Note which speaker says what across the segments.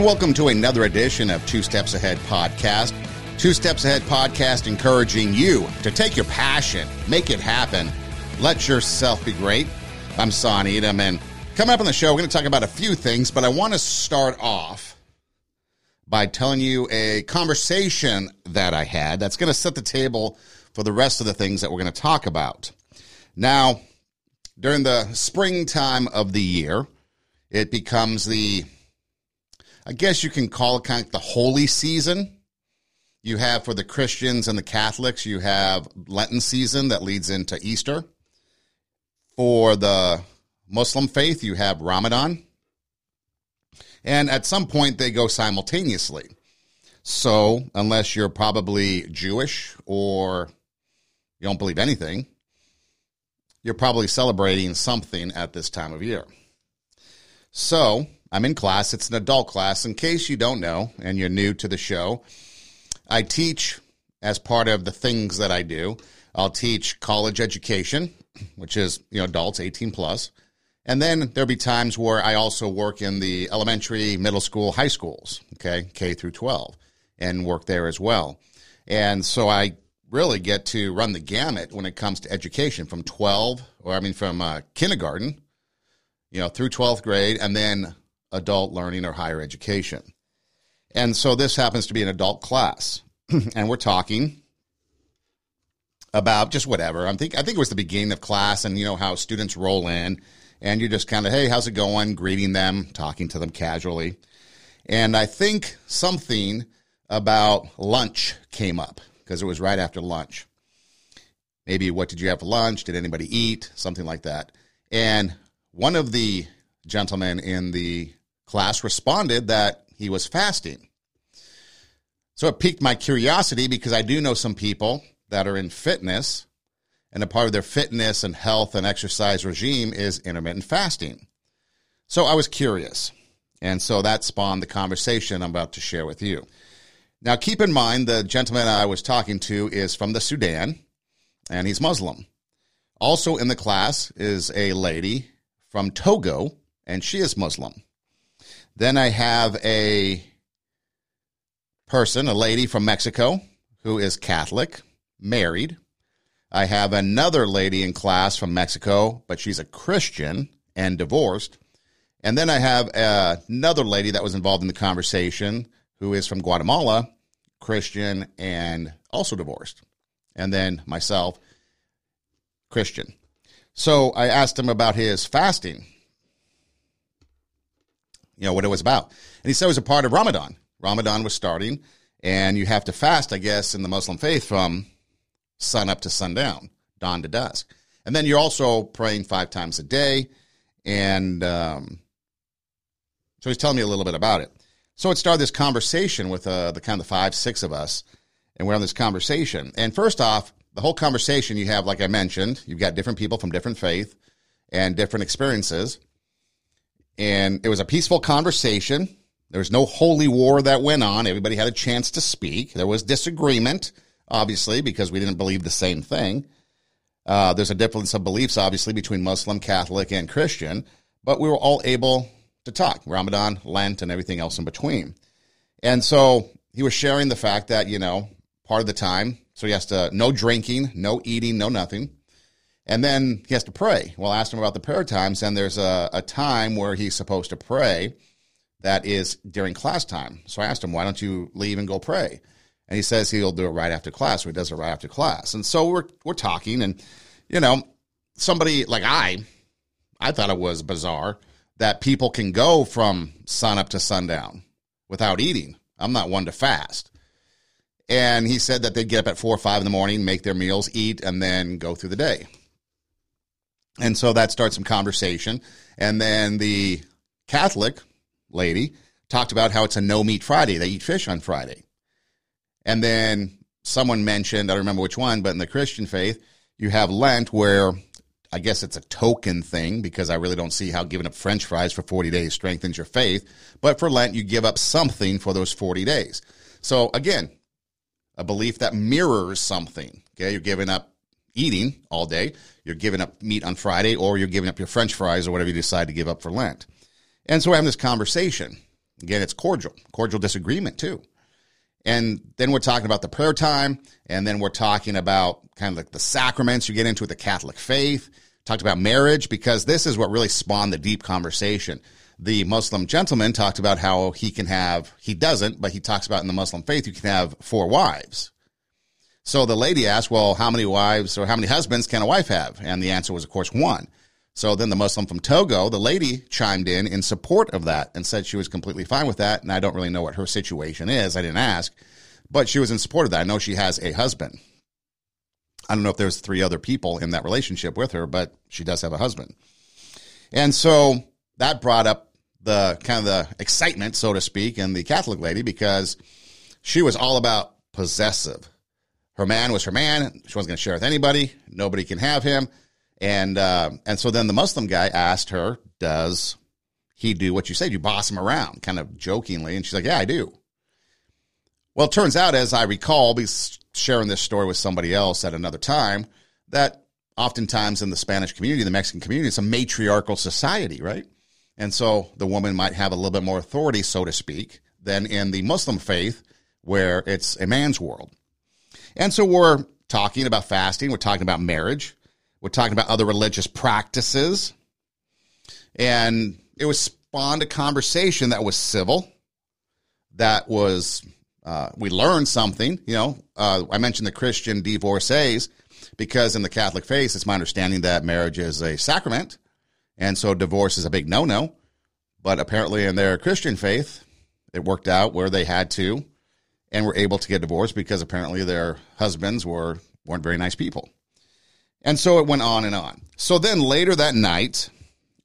Speaker 1: and welcome to another edition of Two Steps Ahead Podcast. Two Steps Ahead Podcast encouraging you to take your passion, make it happen, let yourself be great. I'm Son Edom, and coming up on the show, we're going to talk about a few things, but I want to start off by telling you a conversation that I had that's going to set the table for the rest of the things that we're going to talk about. Now, during the springtime of the year, it becomes the, I guess you can call it kind of the holy season. You have for the Christians and the Catholics, you have Lenten season that leads into Easter. For the Muslim faith, you have Ramadan. And at some point, they go simultaneously. So, unless you're probably Jewish or you don't believe anything, you're probably celebrating something at this time of year. So, I'm in class. It's an adult class. In case you don't know and you're new to the show, I teach as part of the things that I do. I'll teach college education, which is, you know, adults 18 plus. And then there'll be times where I also work in the elementary, middle school, high schools, okay, K through 12, and work there as well. And so I really get to run the gamut when it comes to education from 12, or I mean, from uh, kindergarten, you know, through 12th grade, and then adult learning or higher education. And so this happens to be an adult class. and we're talking about just whatever. I think I think it was the beginning of class and you know how students roll in and you're just kind of, hey, how's it going? Greeting them, talking to them casually. And I think something about lunch came up because it was right after lunch. Maybe what did you have for lunch? Did anybody eat? Something like that. And one of the gentlemen in the class responded that he was fasting. So it piqued my curiosity because I do know some people that are in fitness and a part of their fitness and health and exercise regime is intermittent fasting. So I was curious. And so that spawned the conversation I'm about to share with you. Now, keep in mind the gentleman I was talking to is from the Sudan and he's Muslim. Also in the class is a lady from Togo and she is Muslim. Then I have a person, a lady from Mexico who is Catholic, married, I have another lady in class from Mexico, but she's a Christian and divorced. And then I have uh, another lady that was involved in the conversation who is from Guatemala, Christian, and also divorced. And then myself, Christian. So I asked him about his fasting, you know, what it was about. And he said it was a part of Ramadan. Ramadan was starting, and you have to fast, I guess, in the Muslim faith from sun up to sundown, dawn to dusk. And then you're also praying five times a day. And um, so he's telling me a little bit about it. So it started this conversation with uh, the kind of the five, six of us. And we're on this conversation. And first off, the whole conversation you have, like I mentioned, you've got different people from different faith and different experiences. And it was a peaceful conversation. There was no holy war that went on. Everybody had a chance to speak. There was disagreement obviously, because we didn't believe the same thing. Uh, there's a difference of beliefs, obviously, between Muslim, Catholic, and Christian, but we were all able to talk Ramadan, Lent, and everything else in between. And so he was sharing the fact that, you know, part of the time, so he has to, no drinking, no eating, no nothing. And then he has to pray. Well, I asked him about the prayer times, and there's a, a time where he's supposed to pray that is during class time. So I asked him, why don't you leave and go pray? and he says he'll do it right after class, or he does it right after class. And so we're we're talking, and you know, somebody like I, I thought it was bizarre that people can go from sun up to sundown without eating. I'm not one to fast. And he said that they'd get up at four or five in the morning, make their meals, eat, and then go through the day. And so that starts some conversation. And then the Catholic lady talked about how it's a no meat Friday. They eat fish on Friday. And then someone mentioned, I don't remember which one, but in the Christian faith, you have Lent where I guess it's a token thing because I really don't see how giving up french fries for 40 days strengthens your faith. But for Lent, you give up something for those 40 days. So again, a belief that mirrors something. Okay. You're giving up eating all day. You're giving up meat on Friday or you're giving up your french fries or whatever you decide to give up for Lent. And so we're having this conversation Again, it's cordial, cordial disagreement too. And then we're talking about the prayer time, and then we're talking about kind of like the sacraments you get into with the Catholic faith. Talked about marriage because this is what really spawned the deep conversation. The Muslim gentleman talked about how he can have, he doesn't, but he talks about in the Muslim faith, you can have four wives. So the lady asked, well, how many wives or how many husbands can a wife have? And the answer was, of course, one. So then the Muslim from Togo, the lady chimed in in support of that and said she was completely fine with that. And I don't really know what her situation is. I didn't ask, but she was in support of that. I know she has a husband. I don't know if there's three other people in that relationship with her, but she does have a husband. And so that brought up the kind of the excitement, so to speak, in the Catholic lady because she was all about possessive. Her man was her man. She wasn't going to share with anybody. Nobody can have him. And uh, and so then the Muslim guy asked her, "Does he do what you said? You boss him around?" Kind of jokingly, and she's like, "Yeah, I do." Well, it turns out, as I recall, be sharing this story with somebody else at another time, that oftentimes in the Spanish community, the Mexican community, it's a matriarchal society, right? And so the woman might have a little bit more authority, so to speak, than in the Muslim faith, where it's a man's world. And so we're talking about fasting, we're talking about marriage, we're talking about other religious practices. And it was spawned a conversation that was civil, that was, uh, we learned something. You know, uh, I mentioned the Christian divorcees because in the Catholic faith, it's my understanding that marriage is a sacrament. And so divorce is a big no no. But apparently in their Christian faith, it worked out where they had to and were able to get divorced because apparently their husbands were weren't very nice people. And so it went on and on. So then later that night,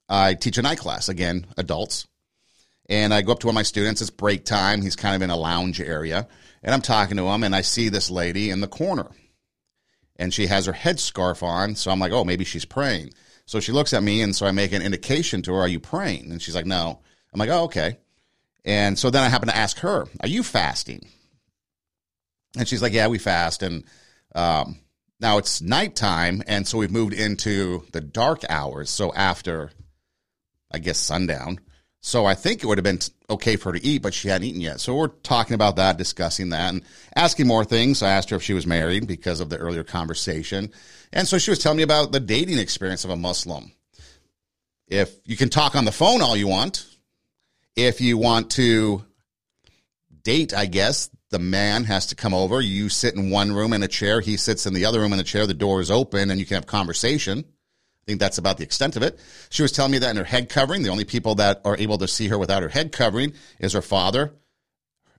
Speaker 1: I teach a night class, again, adults. And I go up to one of my students. It's break time. He's kind of in a lounge area. And I'm talking to him, and I see this lady in the corner. And she has her headscarf on. So I'm like, oh, maybe she's praying. So she looks at me, and so I make an indication to her, Are you praying? And she's like, No. I'm like, Oh, okay. And so then I happen to ask her, Are you fasting? And she's like, Yeah, we fast. And um, now it's nighttime, and so we've moved into the dark hours. So after, I guess, sundown. So I think it would have been okay for her to eat, but she hadn't eaten yet. So we're talking about that, discussing that, and asking more things. I asked her if she was married because of the earlier conversation. And so she was telling me about the dating experience of a Muslim. If you can talk on the phone all you want, if you want to date, I guess, the man has to come over. You sit in one room in a chair. He sits in the other room in the chair. The door is open and you can have conversation. I think that's about the extent of it. She was telling me that in her head covering, the only people that are able to see her without her head covering is her father,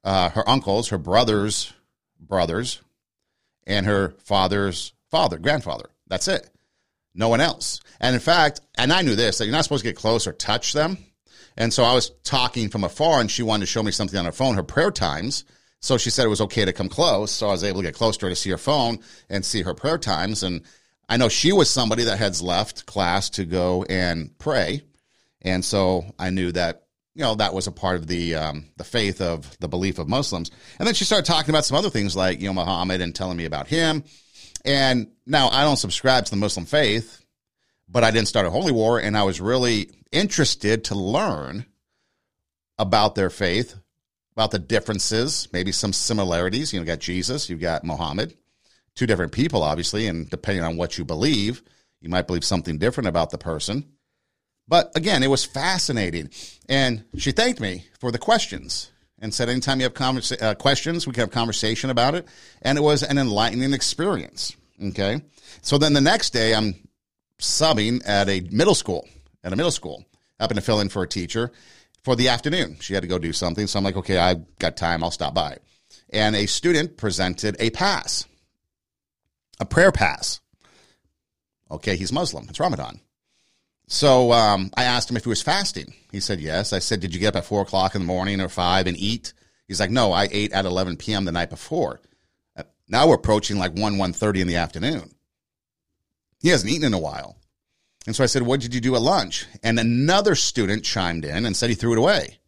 Speaker 1: uh, her uncles, her brothers, brothers, and her father's father, grandfather. That's it. No one else. And in fact, and I knew this, that you're not supposed to get close or touch them. And so I was talking from afar and she wanted to show me something on her phone, her prayer times. So she said it was okay to come close. So I was able to get close to her to see her phone and see her prayer times. And I know she was somebody that had left class to go and pray. And so I knew that, you know, that was a part of the um, the faith of the belief of Muslims. And then she started talking about some other things like, you know, Muhammad and telling me about him. And now I don't subscribe to the Muslim faith, but I didn't start a holy war. And I was really interested to learn about their faith, about the differences, maybe some similarities. You know, you got Jesus, you've got Muhammad, two different people, obviously, and depending on what you believe, you might believe something different about the person. But again, it was fascinating. And she thanked me for the questions and said, anytime you have conversa- uh, questions, we can have conversation about it. And it was an enlightening experience. Okay. So then the next day, I'm subbing at a middle school, at a middle school, happened to fill in for a teacher for the afternoon. She had to go do something. So I'm like, okay, I've got time. I'll stop by. And a student presented a pass, a prayer pass. Okay, he's Muslim. It's Ramadan. So um, I asked him if he was fasting. He said yes. I said, did you get up at four o'clock in the morning or five and eat? He's like, no, I ate at 11 p.m. the night before. Uh, now we're approaching like 1, 1.30 in the afternoon. He hasn't eaten in a while. And so I said, What did you do at lunch? And another student chimed in and said he threw it away.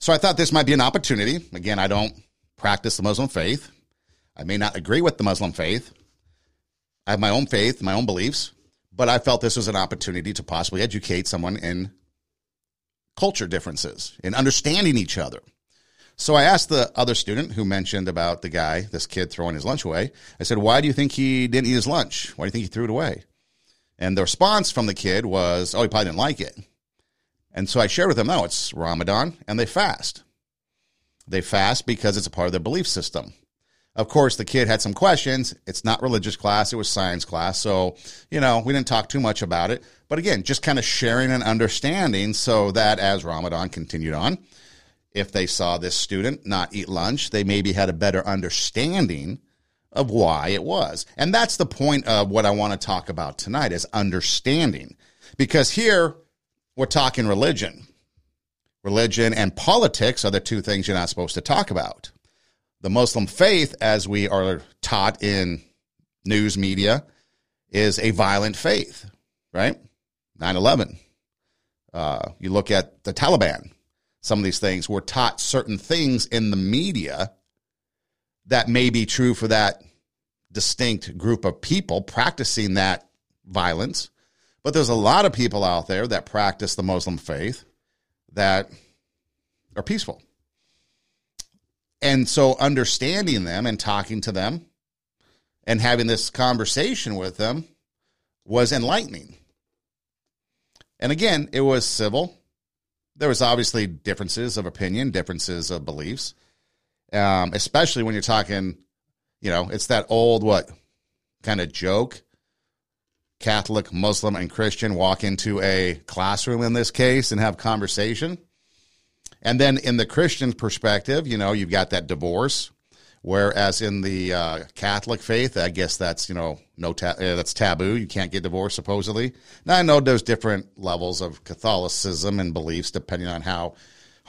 Speaker 1: So I thought this might be an opportunity. Again, I don't practice the Muslim faith. I may not agree with the Muslim faith. I have my own faith, my own beliefs, but I felt this was an opportunity to possibly educate someone in culture differences, in understanding each other. So I asked the other student who mentioned about the guy, this kid throwing his lunch away. I said, Why do you think he didn't eat his lunch? Why do you think he threw it away? And the response from the kid was, Oh, he probably didn't like it. And so I shared with him, No, it's Ramadan and they fast. They fast because it's a part of their belief system. Of course, the kid had some questions. It's not religious class, it was science class. So, you know, we didn't talk too much about it. But again, just kind of sharing and understanding so that as Ramadan continued on, if they saw this student not eat lunch, they maybe had a better understanding of why it was. And that's the point of what I want to talk about tonight is understanding. Because here we're talking religion. Religion and politics are the two things you're not supposed to talk about. The Muslim faith, as we are taught in news media, is a violent faith, right? 9 11. Uh, you look at the Taliban, some of these things. We're taught certain things in the media that may be true for that distinct group of people practicing that violence. But there's a lot of people out there that practice the Muslim faith that are peaceful. And so understanding them and talking to them and having this conversation with them was enlightening. And again, it was civil there was obviously differences of opinion, differences of beliefs, um, especially when you're talking, you know, it's that old what kind of joke. Catholic, Muslim, and Christian walk into a classroom in this case and have conversation. And then in the Christian perspective, you know, you've got that divorce. Whereas in the uh, Catholic faith, I guess that's you know no ta- uh, that's taboo. You can't get divorced supposedly. Now I know there's different levels of Catholicism and beliefs depending on how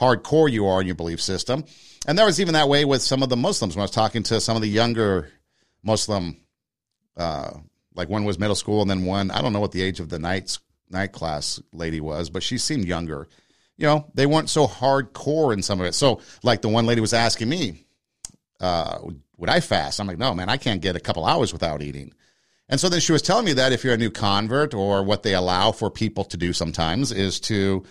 Speaker 1: hardcore you are in your belief system. And there was even that way with some of the Muslims when I was talking to some of the younger Muslim, uh, like one was middle school and then one I don't know what the age of the night night class lady was, but she seemed younger. You know, they weren't so hardcore in some of it. So like the one lady was asking me uh, would I fast? I'm like, no, man, I can't get a couple hours without eating. And so then she was telling me that if you're a new convert or what they allow for people to do sometimes is to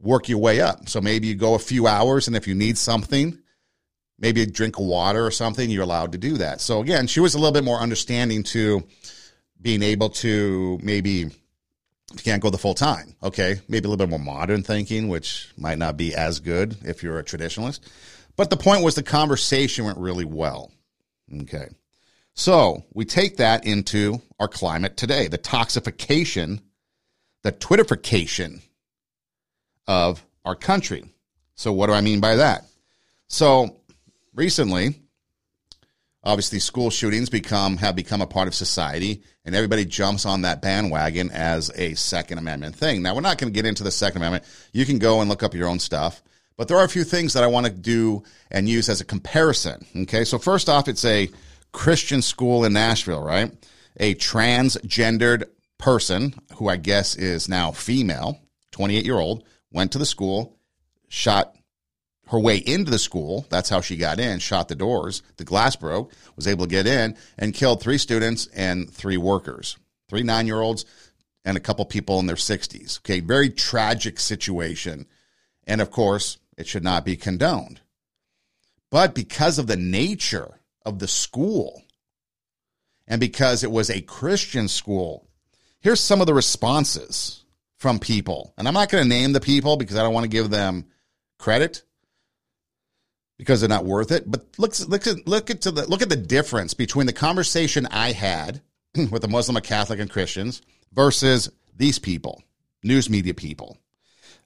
Speaker 1: work your way up. So maybe you go a few hours and if you need something, maybe a drink of water or something, you're allowed to do that. So again, she was a little bit more understanding to being able to maybe you can't go the full time. Okay. Maybe a little bit more modern thinking, which might not be as good if you're a traditionalist. But the point was the conversation went really well. Okay. So we take that into our climate today, the toxification, the Twitterification of our country. So what do I mean by that? So recently, obviously school shootings become have become a part of society and everybody jumps on that bandwagon as a second amendment thing now we're not going to get into the second amendment you can go and look up your own stuff but there are a few things that I want to do and use as a comparison. Okay. So, first off, it's a Christian school in Nashville, right? A transgendered person who I guess is now female, 28 year old, went to the school, shot her way into the school. That's how she got in, shot the doors. The glass broke, was able to get in, and killed three students and three workers, three nine year olds, and a couple people in their 60s. Okay, very tragic situation. And of course, it should not be condoned. But because of the nature of the school and because it was a Christian school, here's some of the responses from people. And I'm not going to name the people because I don't want to give them credit because they're not worth it. But look, look, look at the look at the difference between the conversation I had with the Muslim, Catholic, and Christians versus these people, news media people.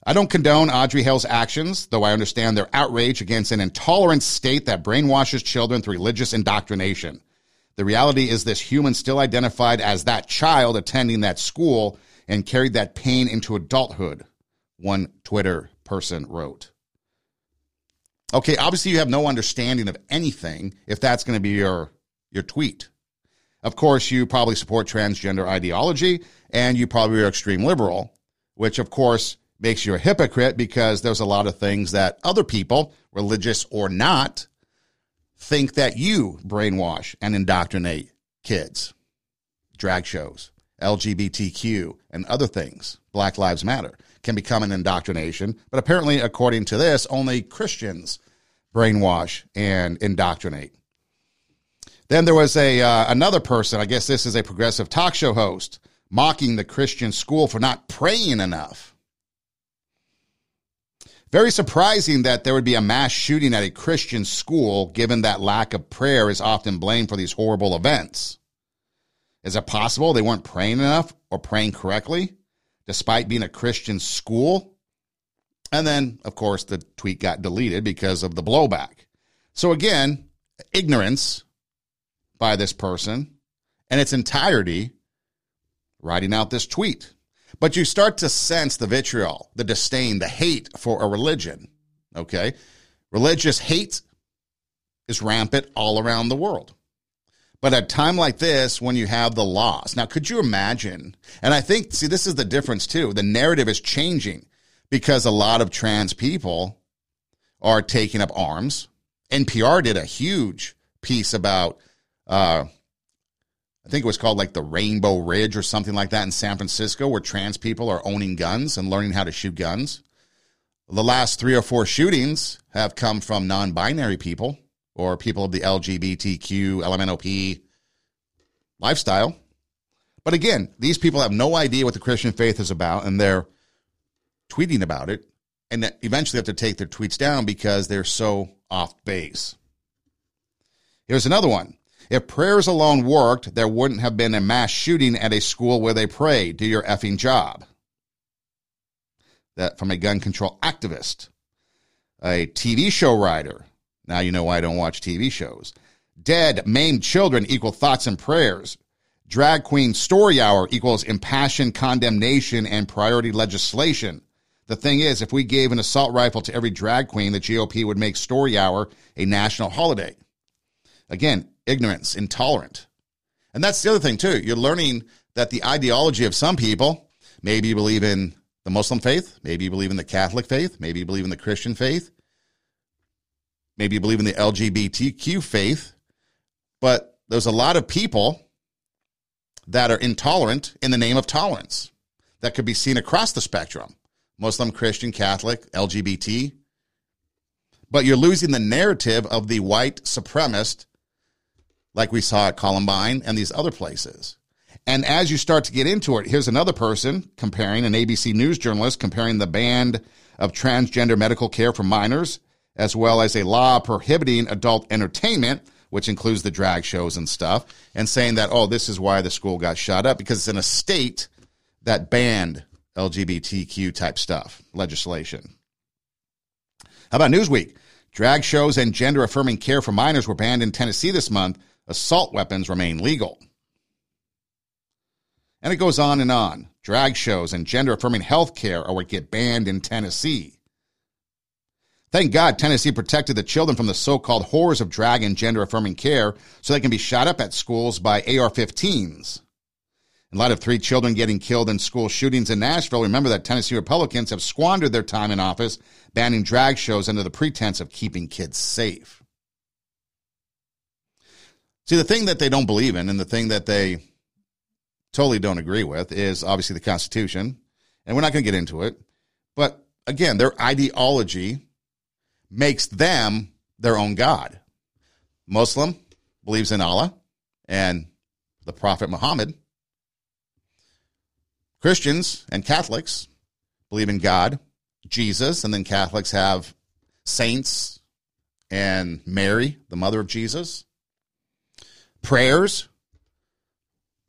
Speaker 1: I don't condone Audrey Hale's actions, though I understand their outrage against an intolerant state that brainwashes children through religious indoctrination. The reality is this human still identified as that child attending that school and carried that pain into adulthood, one Twitter person wrote. Okay, obviously you have no understanding of anything if that's going to be your your tweet. Of course, you probably support transgender ideology and you probably are extreme liberal, which of course makes you a hypocrite because there's a lot of things that other people, religious or not, think that you brainwash and indoctrinate kids. Drag shows, LGBTQ, and other things, Black Lives Matter, can become an indoctrination. But apparently, according to this, only Christians brainwash and indoctrinate. Then there was a uh, another person. I guess this is a progressive talk show host mocking the Christian school for not praying enough. Very surprising that there would be a mass shooting at a Christian school, given that lack of prayer is often blamed for these horrible events. Is it possible they weren't praying enough or praying correctly, despite being a Christian school? And then, of course, the tweet got deleted because of the blowback. So again, ignorance by this person and its entirety writing out this tweet. But you start to sense the vitriol, the disdain, the hate for a religion. Okay? Religious hate is rampant all around the world. But at a time like this, when you have the loss, now could you imagine? And I think, see, this is the difference too. The narrative is changing because a lot of trans people are taking up arms. NPR did a huge piece about uh, I think it was called like the Rainbow Ridge or something like that in San Francisco, where trans people are owning guns and learning how to shoot guns. The last three or four shootings have come from non binary people or people of the LGBTQ, LMNOP lifestyle. But again, these people have no idea what the Christian faith is about and they're tweeting about it and eventually have to take their tweets down because they're so off base. Here's another one. If prayers alone worked, there wouldn't have been a mass shooting at a school where they pray. Do your effing job. That from a gun control activist. A TV show writer. Now you know why I don't watch TV shows. Dead, maimed children equal thoughts and prayers. Drag queen story hour equals impassioned condemnation and priority legislation. The thing is, if we gave an assault rifle to every drag queen, the GOP would make story hour a national holiday. Again, ignorance, intolerant. And that's the other thing, too. You're learning that the ideology of some people, maybe you believe in the Muslim faith, maybe you believe in the Catholic faith, maybe you believe in the Christian faith, maybe you believe in the LGBTQ faith, but there's a lot of people that are intolerant in the name of tolerance that could be seen across the spectrum Muslim, Christian, Catholic, LGBT. But you're losing the narrative of the white supremacist like we saw at Columbine and these other places. And as you start to get into it, here's another person comparing, an ABC News journalist comparing the ban of transgender medical care for minors, as well as a law prohibiting adult entertainment, which includes the drag shows and stuff, and saying that, oh, this is why the school got shot up, because it's in a state that banned LGBTQ type stuff, legislation. How about Newsweek? Drag shows and gender affirming care for minors were banned in Tennessee this month assault weapons remain legal. And it goes on and on. Drag shows and gender affirming health care are what get banned in Tennessee. Thank God Tennessee protected the children from the so called horrors of drag and gender affirming care so they can be shot up at schools by AR 15s. In light of three children getting killed in school shootings in Nashville, remember that Tennessee Republicans have squandered their time in office banning drag shows under the pretense of keeping kids safe. See, the thing that they don't believe in and the thing that they totally don't agree with is obviously the Constitution. And we're not going to get into it. But again, their ideology makes them their own God. Muslim believes in Allah and the Prophet Muhammad. Christians and Catholics believe in God, Jesus, and then Catholics have saints and Mary, the mother of Jesus prayers,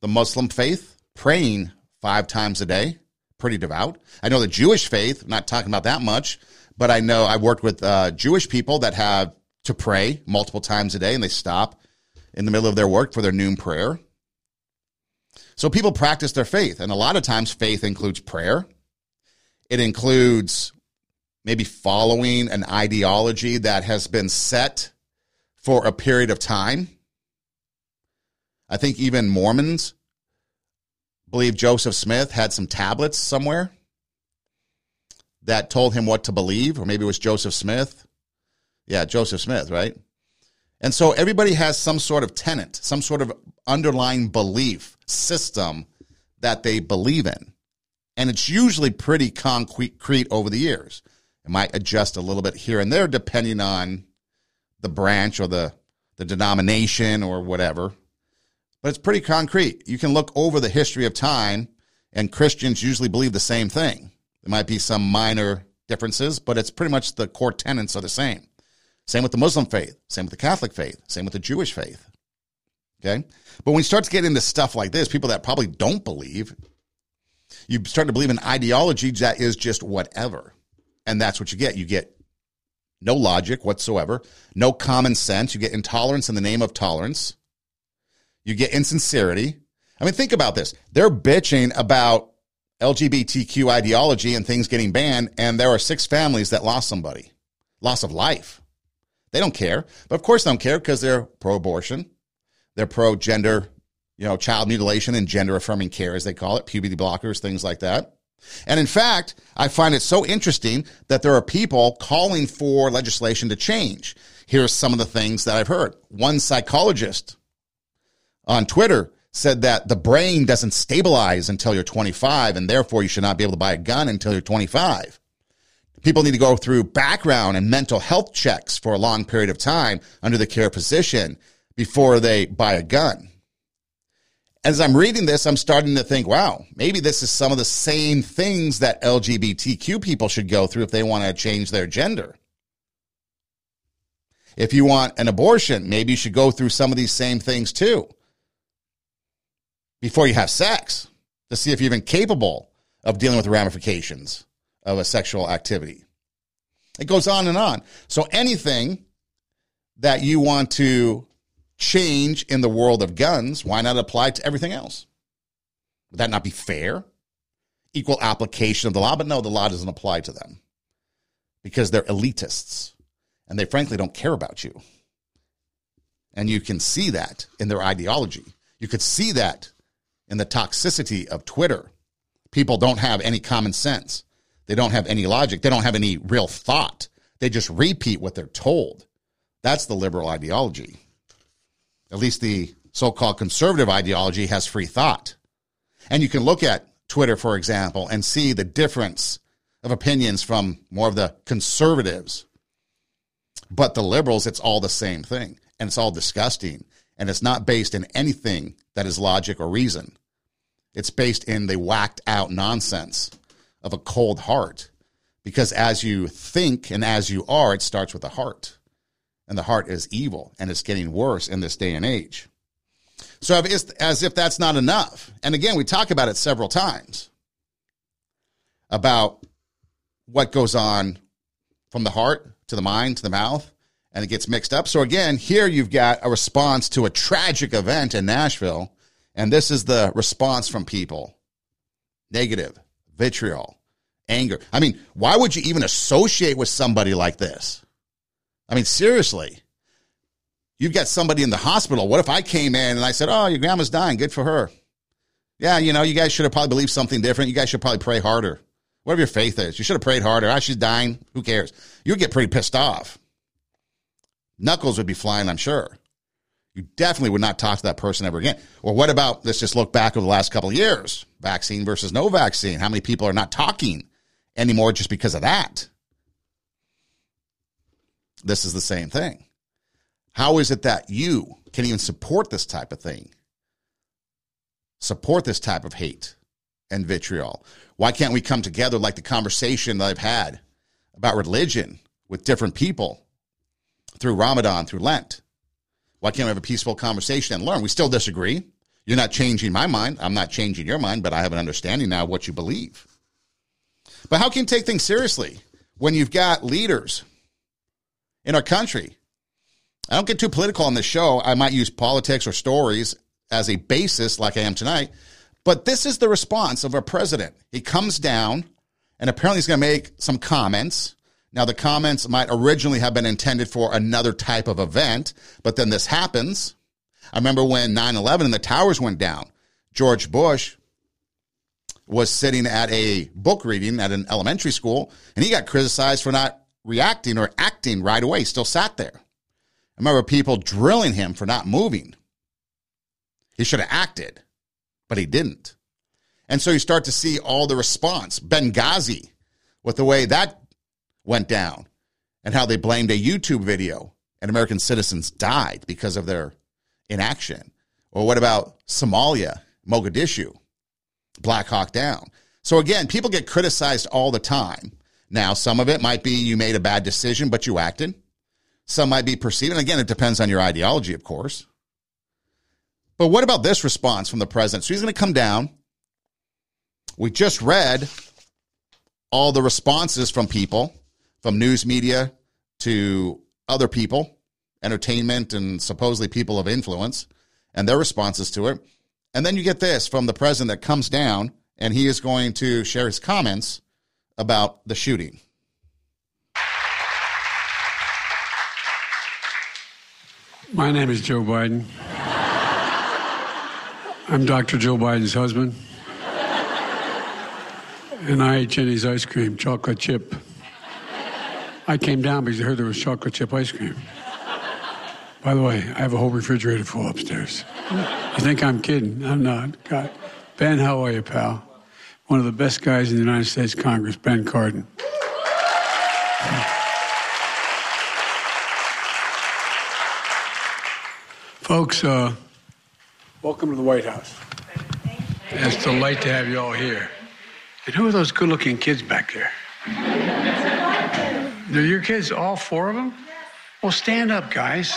Speaker 1: the Muslim faith, praying five times a day, pretty devout. I know the Jewish faith, not talking about that much, but I know I worked with uh, Jewish people that have to pray multiple times a day and they stop in the middle of their work for their noon prayer. So people practice their faith, and a lot of times faith includes prayer. It includes maybe following an ideology that has been set for a period of time I think even Mormons believe Joseph Smith had some tablets somewhere that told him what to believe, or maybe it was Joseph Smith. Yeah, Joseph Smith, right? And so everybody has some sort of tenet, some sort of underlying belief system that they believe in. And it's usually pretty concrete over the years. It might adjust a little bit here and there depending on the branch or the, the denomination or whatever. But it's pretty concrete. You can look over the history of time, and Christians usually believe the same thing. There might be some minor differences, but it's pretty much the core tenets are the same. Same with the Muslim faith, same with the Catholic faith, same with the Jewish faith. Okay? But when you start to get into stuff like this, people that probably don't believe, you start to believe in ideology that is just whatever. And that's what you get. You get no logic whatsoever, no common sense. You get intolerance in the name of tolerance. You get insincerity. I mean, think about this. They're bitching about LGBTQ ideology and things getting banned, and there are six families that lost somebody, loss of life. They don't care. But of course, they don't care because they're pro abortion, they're pro gender, you know, child mutilation and gender affirming care, as they call it, puberty blockers, things like that. And in fact, I find it so interesting that there are people calling for legislation to change. Here's some of the things that I've heard. One psychologist on Twitter said that the brain doesn't stabilize until you're 25, and therefore you should not be able to buy a gun until you're 25. People need to go through background and mental health checks for a long period of time under the care physician before they buy a gun. As I'm reading this, I'm starting to think, wow, maybe this is some of the same things that LGBTQ people should go through if they want to change their gender. If you want an abortion, maybe you should go through some of these same things too before you have sex to see if you're even capable of dealing with the ramifications of a sexual activity. It goes on and on. So anything that you want to change in the world of guns, why not apply to everything else? Would that not be fair? Equal application of the law, but no, the law doesn't apply to them because they're elitists and they frankly don't care about you. And you can see that in their ideology. You could see that and the toxicity of Twitter. People don't have any common sense. They don't have any logic. They don't have any real thought. They just repeat what they're told. That's the liberal ideology. At least the so called conservative ideology has free thought. And you can look at Twitter, for example, and see the difference of opinions from more of the conservatives. But the liberals, it's all the same thing. And it's all disgusting. And it's not based in anything that is logic or reason. It's based in the whacked out nonsense of a cold heart. Because as you think and as you are, it starts with the heart. And the heart is evil and it's getting worse in this day and age. So, as if that's not enough, and again, we talk about it several times about what goes on from the heart to the mind to the mouth, and it gets mixed up. So, again, here you've got a response to a tragic event in Nashville and this is the response from people negative, vitriol, anger. I mean, why would you even associate with somebody like this? I mean, seriously. You've got somebody in the hospital. What if I came in and I said, Oh, your grandma's dying. Good for her. Yeah, you know, you guys should have probably believed something different. You guys should probably pray harder. Whatever your faith is, you should have prayed harder. Ah, she's dying. Who cares? You'd get pretty pissed off. Knuckles would be flying, I'm sure you definitely would not talk to that person ever again. Or what about, let's just look back over the last couple of years vaccine versus no vaccine. How many people are not talking anymore just because of that? This is the same thing. How is it that you can even support this type of thing? Support this type of hate and vitriol? Why can't we come together like the conversation that I've had about religion with different people through Ramadan, through Lent? Why can't we have a peaceful conversation and learn? We still disagree. You're not changing my mind. I'm not changing your mind, but I have an understanding now of what you believe. But how can you take things seriously when you've got leaders in our country? I don't get too political on this show. I might use politics or stories as a basis, like I am tonight. But this is the response of our president. He comes down and apparently he's going to make some comments now, the comments might originally have been intended for another type of event, but then this happens. I remember when 9 11 and the towers went down, George Bush was sitting at a book reading at an elementary school, and he got criticized for not reacting or acting right away, still sat there. I remember people drilling him for not moving. He should have acted, but he didn't. And so you start to see all the response. Benghazi, with the way that went down and how they blamed a YouTube video and American citizens died because of their inaction. Or what about Somalia, Mogadishu, Black Hawk Down? So again, people get criticized all the time. Now, some of it might be you made a bad decision, but you acted. Some might be perceived. And again, it depends on your ideology, of course. But what about this response from the president? So he's going to come down. We just read all the responses from people, from news media to other people, entertainment, and supposedly people of influence, and their responses to it. And then you get this from the president that comes down, and he is going to share his comments about the shooting.
Speaker 2: My name is Joe Biden. I'm Dr. Joe Biden's husband. And I ate Jeni's ice cream, chocolate chip. I came down because I heard there was chocolate chip ice cream. By the way, I have a whole refrigerator full upstairs. You think I'm kidding? I'm not. God. Ben, how are you, pal? One of the best guys in the United States Congress, Ben Cardin. Folks, uh, welcome to the White House. It's a delight to have you all here. And who are those good looking kids back there? They're your kids, all four of them? Well, stand up, guys.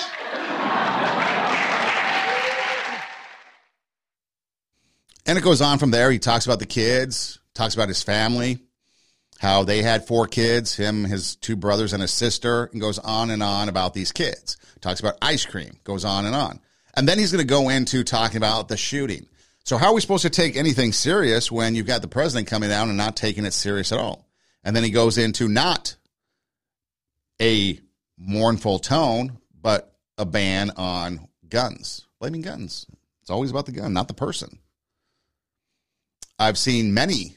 Speaker 1: And it goes on from there. He talks about the kids, talks about his family, how they had four kids, him, his two brothers, and his sister, and goes on and on about these kids. Talks about ice cream, goes on and on. And then he's going to go into talking about the shooting. So, how are we supposed to take anything serious when you've got the president coming down and not taking it serious at all? And then he goes into not a mournful tone, but a ban on guns, blaming guns. It's always about the gun, not the person. I've seen many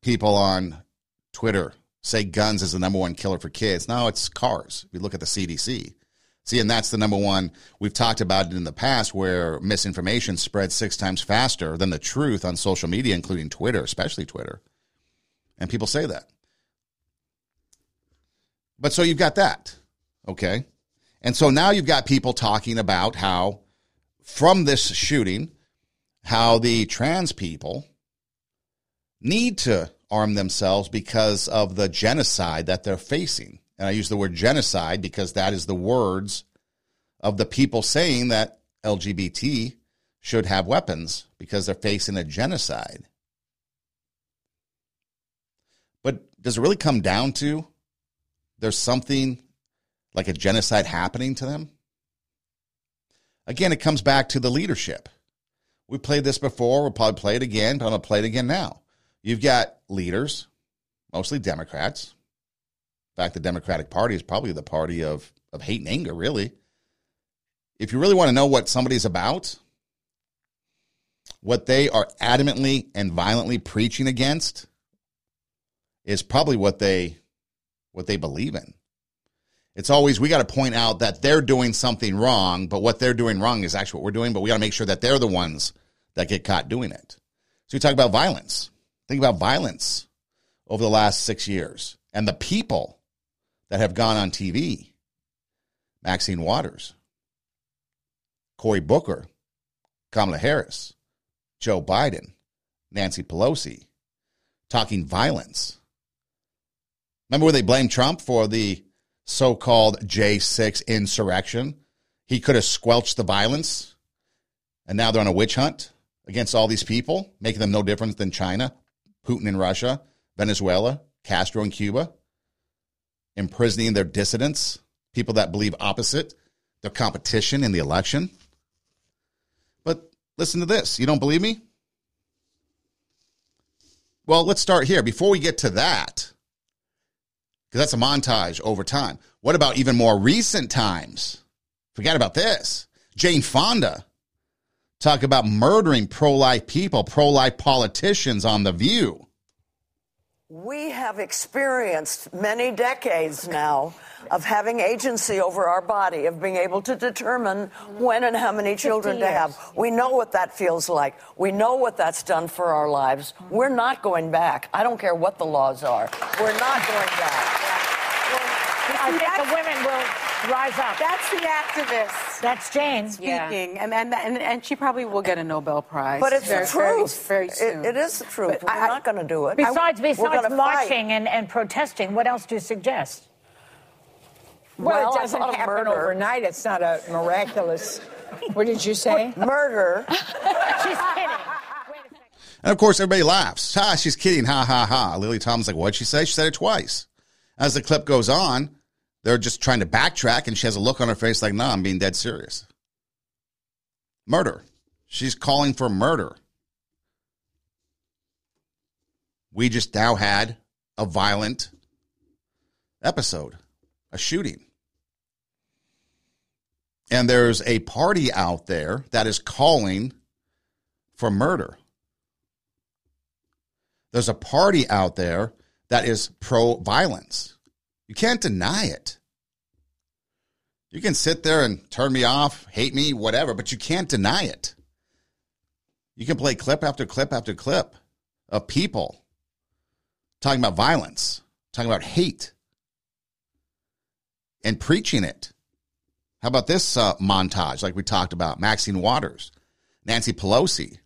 Speaker 1: people on Twitter say guns is the number one killer for kids. Now it's cars. We look at the CDC. See, and that's the number one. We've talked about it in the past where misinformation spreads six times faster than the truth on social media, including Twitter, especially Twitter. And people say that. But so you've got that. Okay. And so now you've got people talking about how from this shooting, how the trans people need to arm themselves because of the genocide that they're facing. And I use the word genocide because that is the words of the people saying that LGBT should have weapons because they're facing a genocide. But does it really come down to there's something like a genocide happening to them? Again, it comes back to the leadership. We played this before. We'll probably play it again, but I'm going to play it again now. You've got leaders, mostly Democrats. In fact, the Democratic Party is probably the party of, of hate and anger, really. If you really want to know what somebody's about, what they are adamantly and violently preaching against is probably what they what they believe in. It's always we got to point out that they're doing something wrong, but what they're doing wrong is actually what we're doing, but we got to make sure that they're the ones that get caught doing it. So you talk about violence. Think about violence over the last 6 years and the people that have gone on TV. Maxine Waters, Cory Booker, Kamala Harris, Joe Biden, Nancy Pelosi, talking violence. Remember when they blamed Trump for the so called J6 insurrection? He could have squelched the violence, and now they're on a witch hunt against all these people, making them no different than China, Putin in Russia, Venezuela, Castro in Cuba, imprisoning their dissidents, people that believe opposite, their competition in the election. But listen to this. You don't believe me? Well, let's start here. Before we get to that, because that's a montage over time. What about even more recent times? Forget about this. Jane Fonda talk about murdering pro life people, pro life politicians on The View.
Speaker 3: We have experienced many decades now of having agency over our body, of being able to determine when and how many children to have. We know what that feels like. We know what that's done for our lives. We're not going back. I don't care what the laws are. We're not going back.
Speaker 4: I think the women will rise up.
Speaker 5: That's the activist
Speaker 4: That's Jane.
Speaker 5: speaking, and, and and and she probably will get a Nobel Prize.
Speaker 3: But it's
Speaker 5: very,
Speaker 3: the truth.
Speaker 5: Very,
Speaker 3: It-
Speaker 5: soon.
Speaker 3: it is the truth.
Speaker 5: But
Speaker 3: We're
Speaker 5: I-
Speaker 3: not going to do it.
Speaker 4: Besides, besides
Speaker 3: gonna fight.
Speaker 4: marching and, and protesting, what else do you suggest?
Speaker 6: Well,
Speaker 3: Well,
Speaker 6: it doesn't happen
Speaker 3: murder.
Speaker 6: overnight. It's not a miraculous. What did you say?
Speaker 3: Murder.
Speaker 4: She's kidding. Wait a second.
Speaker 1: And of course, everybody laughs. Ha, she's kidding. Ha, ha, ha. Lily Tomlin's like, what'd she say? She said it twice. As the clip goes on, they're just trying to backtrack, and she has a look on her face like, no, I'm being dead serious. Murder. She's calling for murder. We just now had a violent episode, a shooting. And there's a party out there that is calling for murder. There's a party out there that is pro violence. You can't deny it. You can sit there and turn me off, hate me, whatever, but you can't deny it. You can play clip after clip after clip of people talking about violence, talking about hate, and preaching it. How about this uh, montage, like we talked about? Maxine Waters, Nancy Pelosi,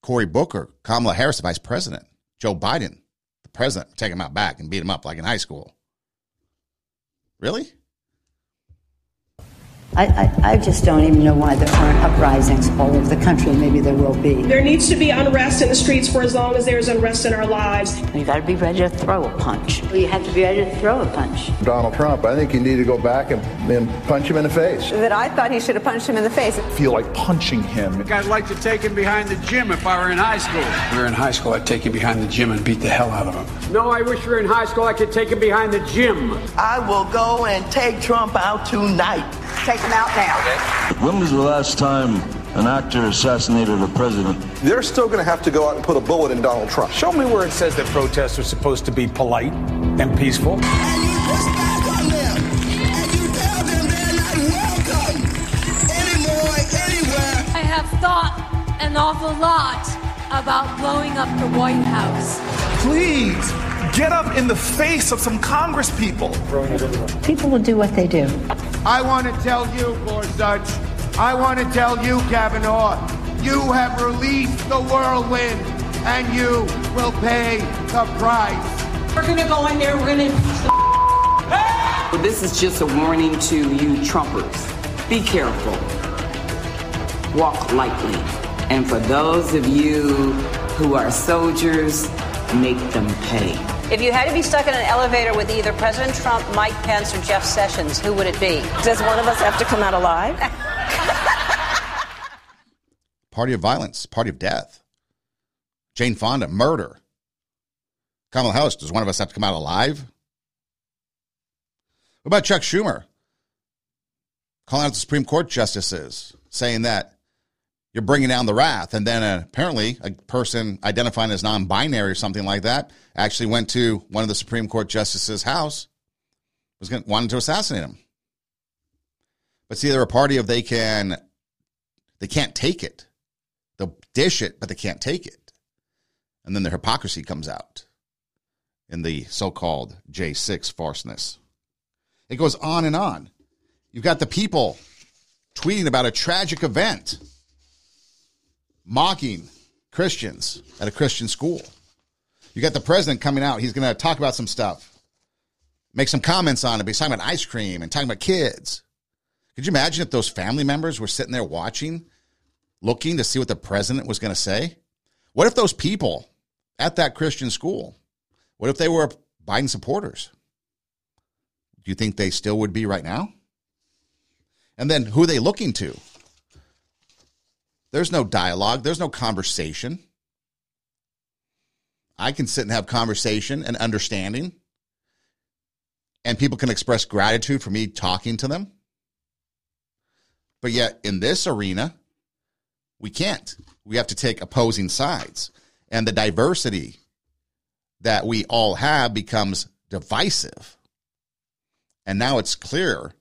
Speaker 1: Cory Booker, Kamala Harris, the vice president, Joe Biden, the president, take him out back and beat him up like in high school. Really?
Speaker 7: I, I, I just don't even know why there aren't uprisings all over the country. Maybe there will be.
Speaker 8: There needs to be unrest in the streets for as long as there's unrest in our lives.
Speaker 7: You got to be ready to throw a punch. You have to be ready to throw a punch.
Speaker 9: Donald Trump, I think you need to go back and, and punch him in the face.
Speaker 5: that I thought he should have punched him in the face.
Speaker 9: Feel like punching him.
Speaker 2: I'd like to take him behind the gym if I were in high school. If we were in high school, I'd take him behind the gym and beat the hell out of him. No, I wish we were in high school. I could take him behind the gym.
Speaker 10: I will go and take Trump out tonight.
Speaker 5: Take him out now.
Speaker 11: When was the last time an actor assassinated a president?
Speaker 9: They're still going to have to go out and put a bullet in Donald Trump.
Speaker 2: Show me where it says that protests are supposed to be polite and peaceful.
Speaker 8: I have thought an awful lot about blowing up the White House.
Speaker 10: Please get up in the face of some Congress people.
Speaker 7: People will do what they do.
Speaker 10: I want to tell you, Gorsuch, I want to tell you, Kavanaugh, you have released the whirlwind and you will pay the price.
Speaker 8: We're gonna go in there, we're gonna
Speaker 6: This is just a warning to you Trumpers. Be careful. Walk lightly. And for those of you who are soldiers, make them pay.
Speaker 8: If you had to be stuck in an elevator with either President Trump, Mike Pence, or Jeff Sessions, who would it be? Does one of us have to come out alive?
Speaker 1: Party of violence, party of death. Jane Fonda, murder. Kamala Harris, does one of us have to come out alive? What about Chuck Schumer? Calling out the Supreme Court justices, saying that you're bringing down the wrath. And then uh, apparently a person identifying as non binary or something like that actually went to one of the Supreme Court justices' house, was going wanted to assassinate him. But see, they're a party of they can, they can't take it. They'll dish it, but they can't take it. And then the hypocrisy comes out in the so called J6 farceness. It goes on and on. You've got the people tweeting about a tragic event, mocking Christians at a Christian school. You got the president coming out. He's going to talk about some stuff, make some comments on it. But he's talking about ice cream and talking about kids. Could you imagine if those family members were sitting there watching, looking to see what the president was going to say? What if those people at that Christian school, what if they were Biden supporters? Do you think they still would be right now? And then who are they looking to? There's no dialogue, there's no conversation. I can sit and have conversation and understanding, and people can express gratitude for me talking to them. But yet, in this arena, we can't. We have to take opposing sides. And the diversity that we all have becomes divisive. And now it's clear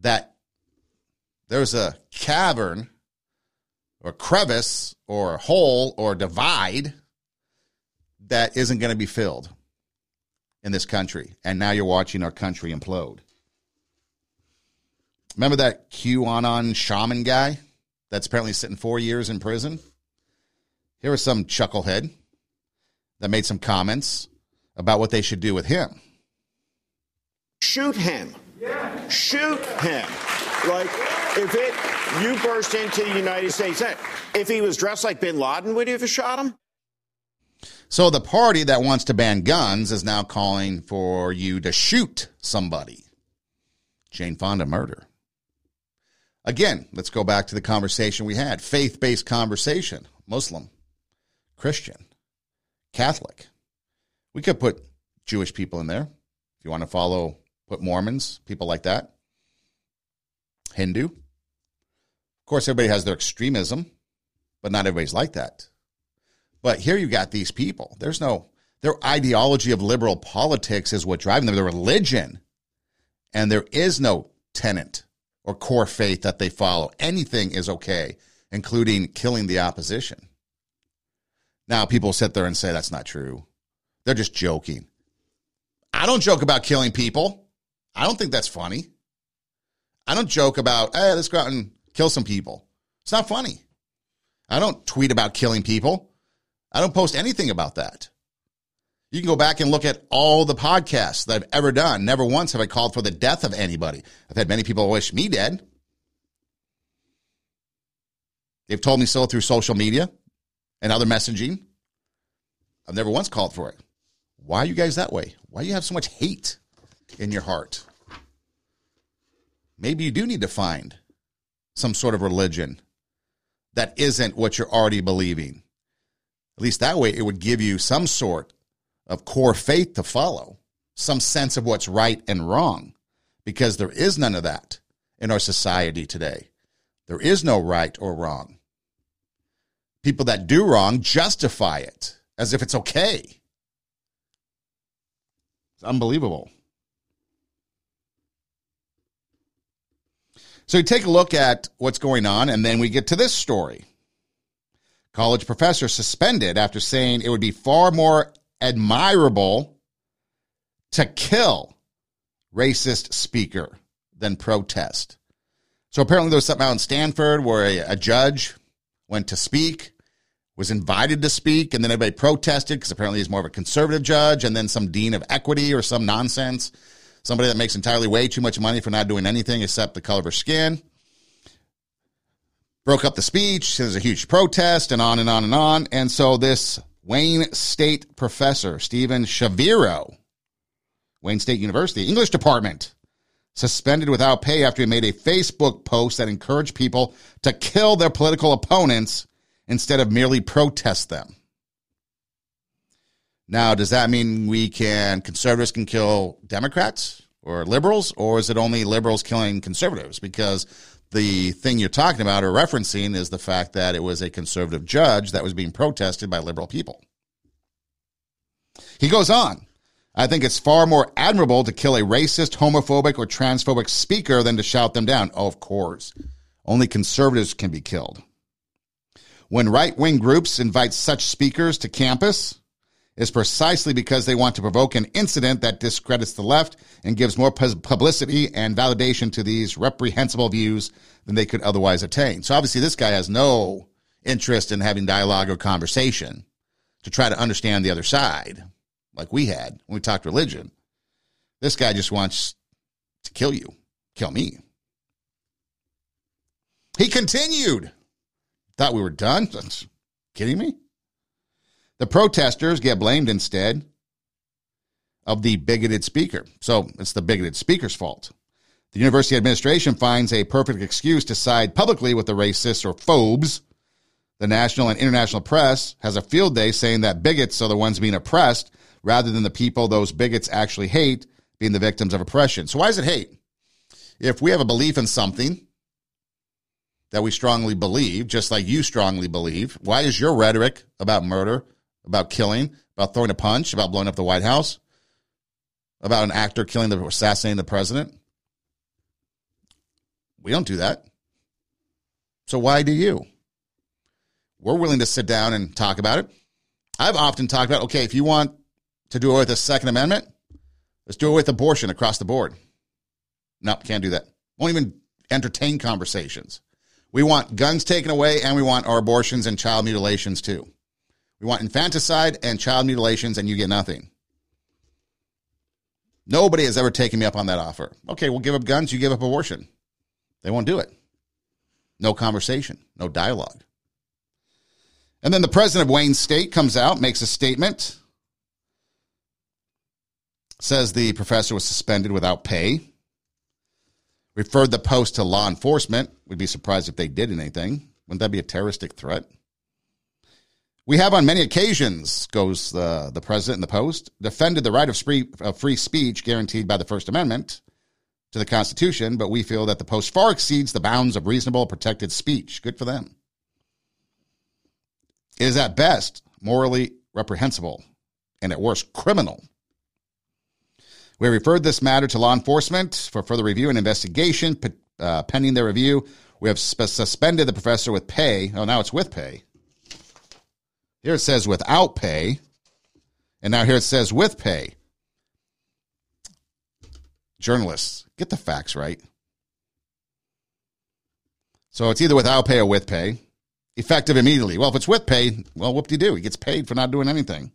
Speaker 1: that there's a cavern or crevice or hole or divide that isn't going to be filled in this country. And now you're watching our country implode. Remember that QAnon shaman guy that's apparently sitting four years in prison? Here was some chucklehead that made some comments about what they should do with him.
Speaker 12: Shoot him. Shoot him. Like, if it, you burst into the United States, if he was dressed like bin Laden, would you have shot him?
Speaker 1: So the party that wants to ban guns is now calling for you to shoot somebody. Jane Fonda murder. Again, let's go back to the conversation we had faith based conversation Muslim, Christian, Catholic. We could put Jewish people in there. If you want to follow, put Mormons, people like that. Hindu. Of course, everybody has their extremism, but not everybody's like that. But here you got these people. There's no, their ideology of liberal politics is what driving them, their religion. And there is no tenant or core faith that they follow. Anything is okay, including killing the opposition. Now, people sit there and say that's not true. They're just joking. I don't joke about killing people. I don't think that's funny. I don't joke about, hey, let's go out and kill some people. It's not funny. I don't tweet about killing people. I don't post anything about that. You can go back and look at all the podcasts that I've ever done. Never once have I called for the death of anybody. I've had many people wish me dead. They've told me so through social media and other messaging. I've never once called for it. Why are you guys that way? Why do you have so much hate in your heart? Maybe you do need to find some sort of religion that isn't what you're already believing. At least that way, it would give you some sort of core faith to follow, some sense of what's right and wrong, because there is none of that in our society today. There is no right or wrong. People that do wrong justify it as if it's okay. It's unbelievable. So you take a look at what's going on, and then we get to this story. College professor suspended after saying it would be far more admirable to kill racist speaker than protest. So apparently there was something out in Stanford where a, a judge went to speak, was invited to speak, and then everybody protested because apparently he's more of a conservative judge, and then some dean of equity or some nonsense, somebody that makes entirely way too much money for not doing anything except the color of her skin broke up the speech. There's a huge protest and on and on and on. And so this Wayne State professor, Steven Shaviro, Wayne State University, English department, suspended without pay after he made a Facebook post that encouraged people to kill their political opponents instead of merely protest them. Now, does that mean we can, conservatives can kill Democrats or liberals, or is it only liberals killing conservatives? Because the thing you're talking about or referencing is the fact that it was a conservative judge that was being protested by liberal people. He goes on. I think it's far more admirable to kill a racist, homophobic, or transphobic speaker than to shout them down. Oh, of course. Only conservatives can be killed. When right wing groups invite such speakers to campus, is precisely because they want to provoke an incident that discredits the left and gives more publicity and validation to these reprehensible views than they could otherwise attain. So obviously, this guy has no interest in having dialogue or conversation to try to understand the other side, like we had when we talked religion. This guy just wants to kill you, kill me. He continued. Thought we were done? Kidding me? The protesters get blamed instead of the bigoted speaker. So it's the bigoted speaker's fault. The university administration finds a perfect excuse to side publicly with the racists or phobes. The national and international press has a field day saying that bigots are the ones being oppressed rather than the people those bigots actually hate being the victims of oppression. So why is it hate? If we have a belief in something that we strongly believe, just like you strongly believe, why is your rhetoric about murder about killing about throwing a punch, about blowing up the White House, about an actor killing the assassinating the president. We don't do that. So why do you? We're willing to sit down and talk about it. I've often talked about okay, if you want to do it with the Second Amendment, let's do it with abortion across the board. No, can't do that. Won't even entertain conversations. We want guns taken away and we want our abortions and child mutilations too. We want infanticide and child mutilations and you get nothing. Nobody has ever taken me up on that offer. Okay, we'll give up guns, you give up abortion. They won't do it. No conversation, no dialogue. And then the president of Wayne State comes out, makes a statement, says the professor was suspended without pay, referred the post to law enforcement. We'd be surprised if they did anything. Wouldn't that be a terroristic threat? We have on many occasions, goes the, the president in the post, defended the right of free, of free speech guaranteed by the First Amendment to the Constitution, but we feel that the post far exceeds the bounds of reasonable protected speech. Good for them. It is at best morally reprehensible and at worst criminal. We referred this matter to law enforcement for further review and investigation. Uh, pending their review, we have sp- suspended the professor with pay. Oh, now it's with pay here it says without pay. And now here it says with pay. Journalists, get the facts right. So it's either without pay or with pay. Effective immediately. Well, if it's with pay, well, whoop de doo. He gets paid for not doing anything.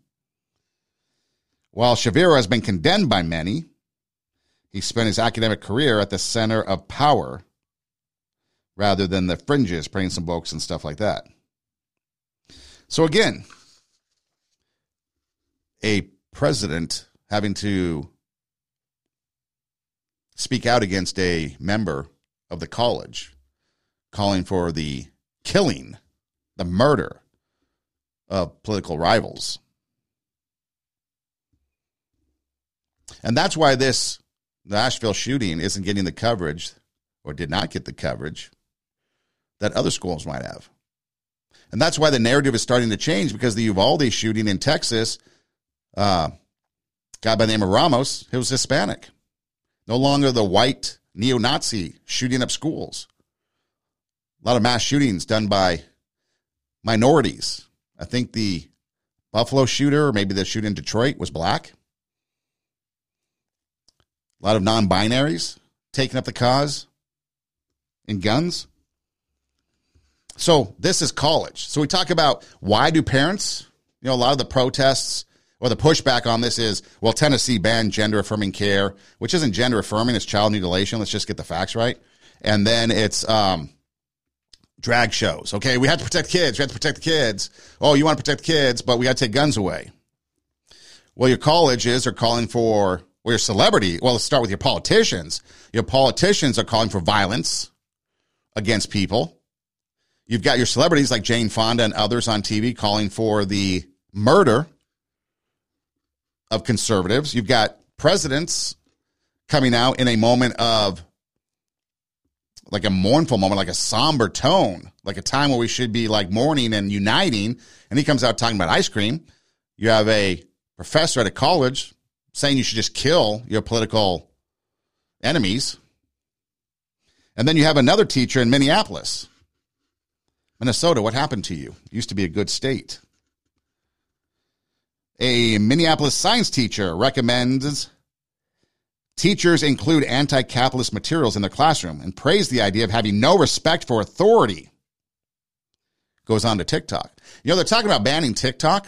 Speaker 1: While Shaviro has been condemned by many, he spent his academic career at the center of power rather than the fringes, praying some books and stuff like that. So again, a president having to speak out against a member of the college, calling for the killing, the murder of political rivals. And that's why this Nashville shooting isn't getting the coverage, or did not get the coverage, that other schools might have. And that's why the narrative is starting to change because the Uvalde shooting in Texas, uh, guy by the name of Ramos, he was Hispanic. No longer the white neo Nazi shooting up schools. A lot of mass shootings done by minorities. I think the Buffalo shooter, or maybe the shooter in Detroit, was black. A lot of non binaries taking up the cause in guns. So this is college. So we talk about why do parents, you know, a lot of the protests or the pushback on this is, well, Tennessee banned gender affirming care, which isn't gender affirming, it's child mutilation. Let's just get the facts right. And then it's um, drag shows. Okay, we have to protect kids. We have to protect the kids. Oh, you want to protect kids, but we got to take guns away. Well, your colleges are calling for, well, your celebrity, well, let's start with your politicians. Your politicians are calling for violence against people. You've got your celebrities like Jane Fonda and others on TV calling for the murder of conservatives. You've got presidents coming out in a moment of like a mournful moment, like a somber tone, like a time where we should be like mourning and uniting. And he comes out talking about ice cream. You have a professor at a college saying you should just kill your political enemies. And then you have another teacher in Minneapolis Minnesota, what happened to you? Used to be a good state. A Minneapolis science teacher recommends teachers include anti capitalist materials in their classroom and praise the idea of having no respect for authority. Goes on to TikTok. You know, they're talking about banning TikTok.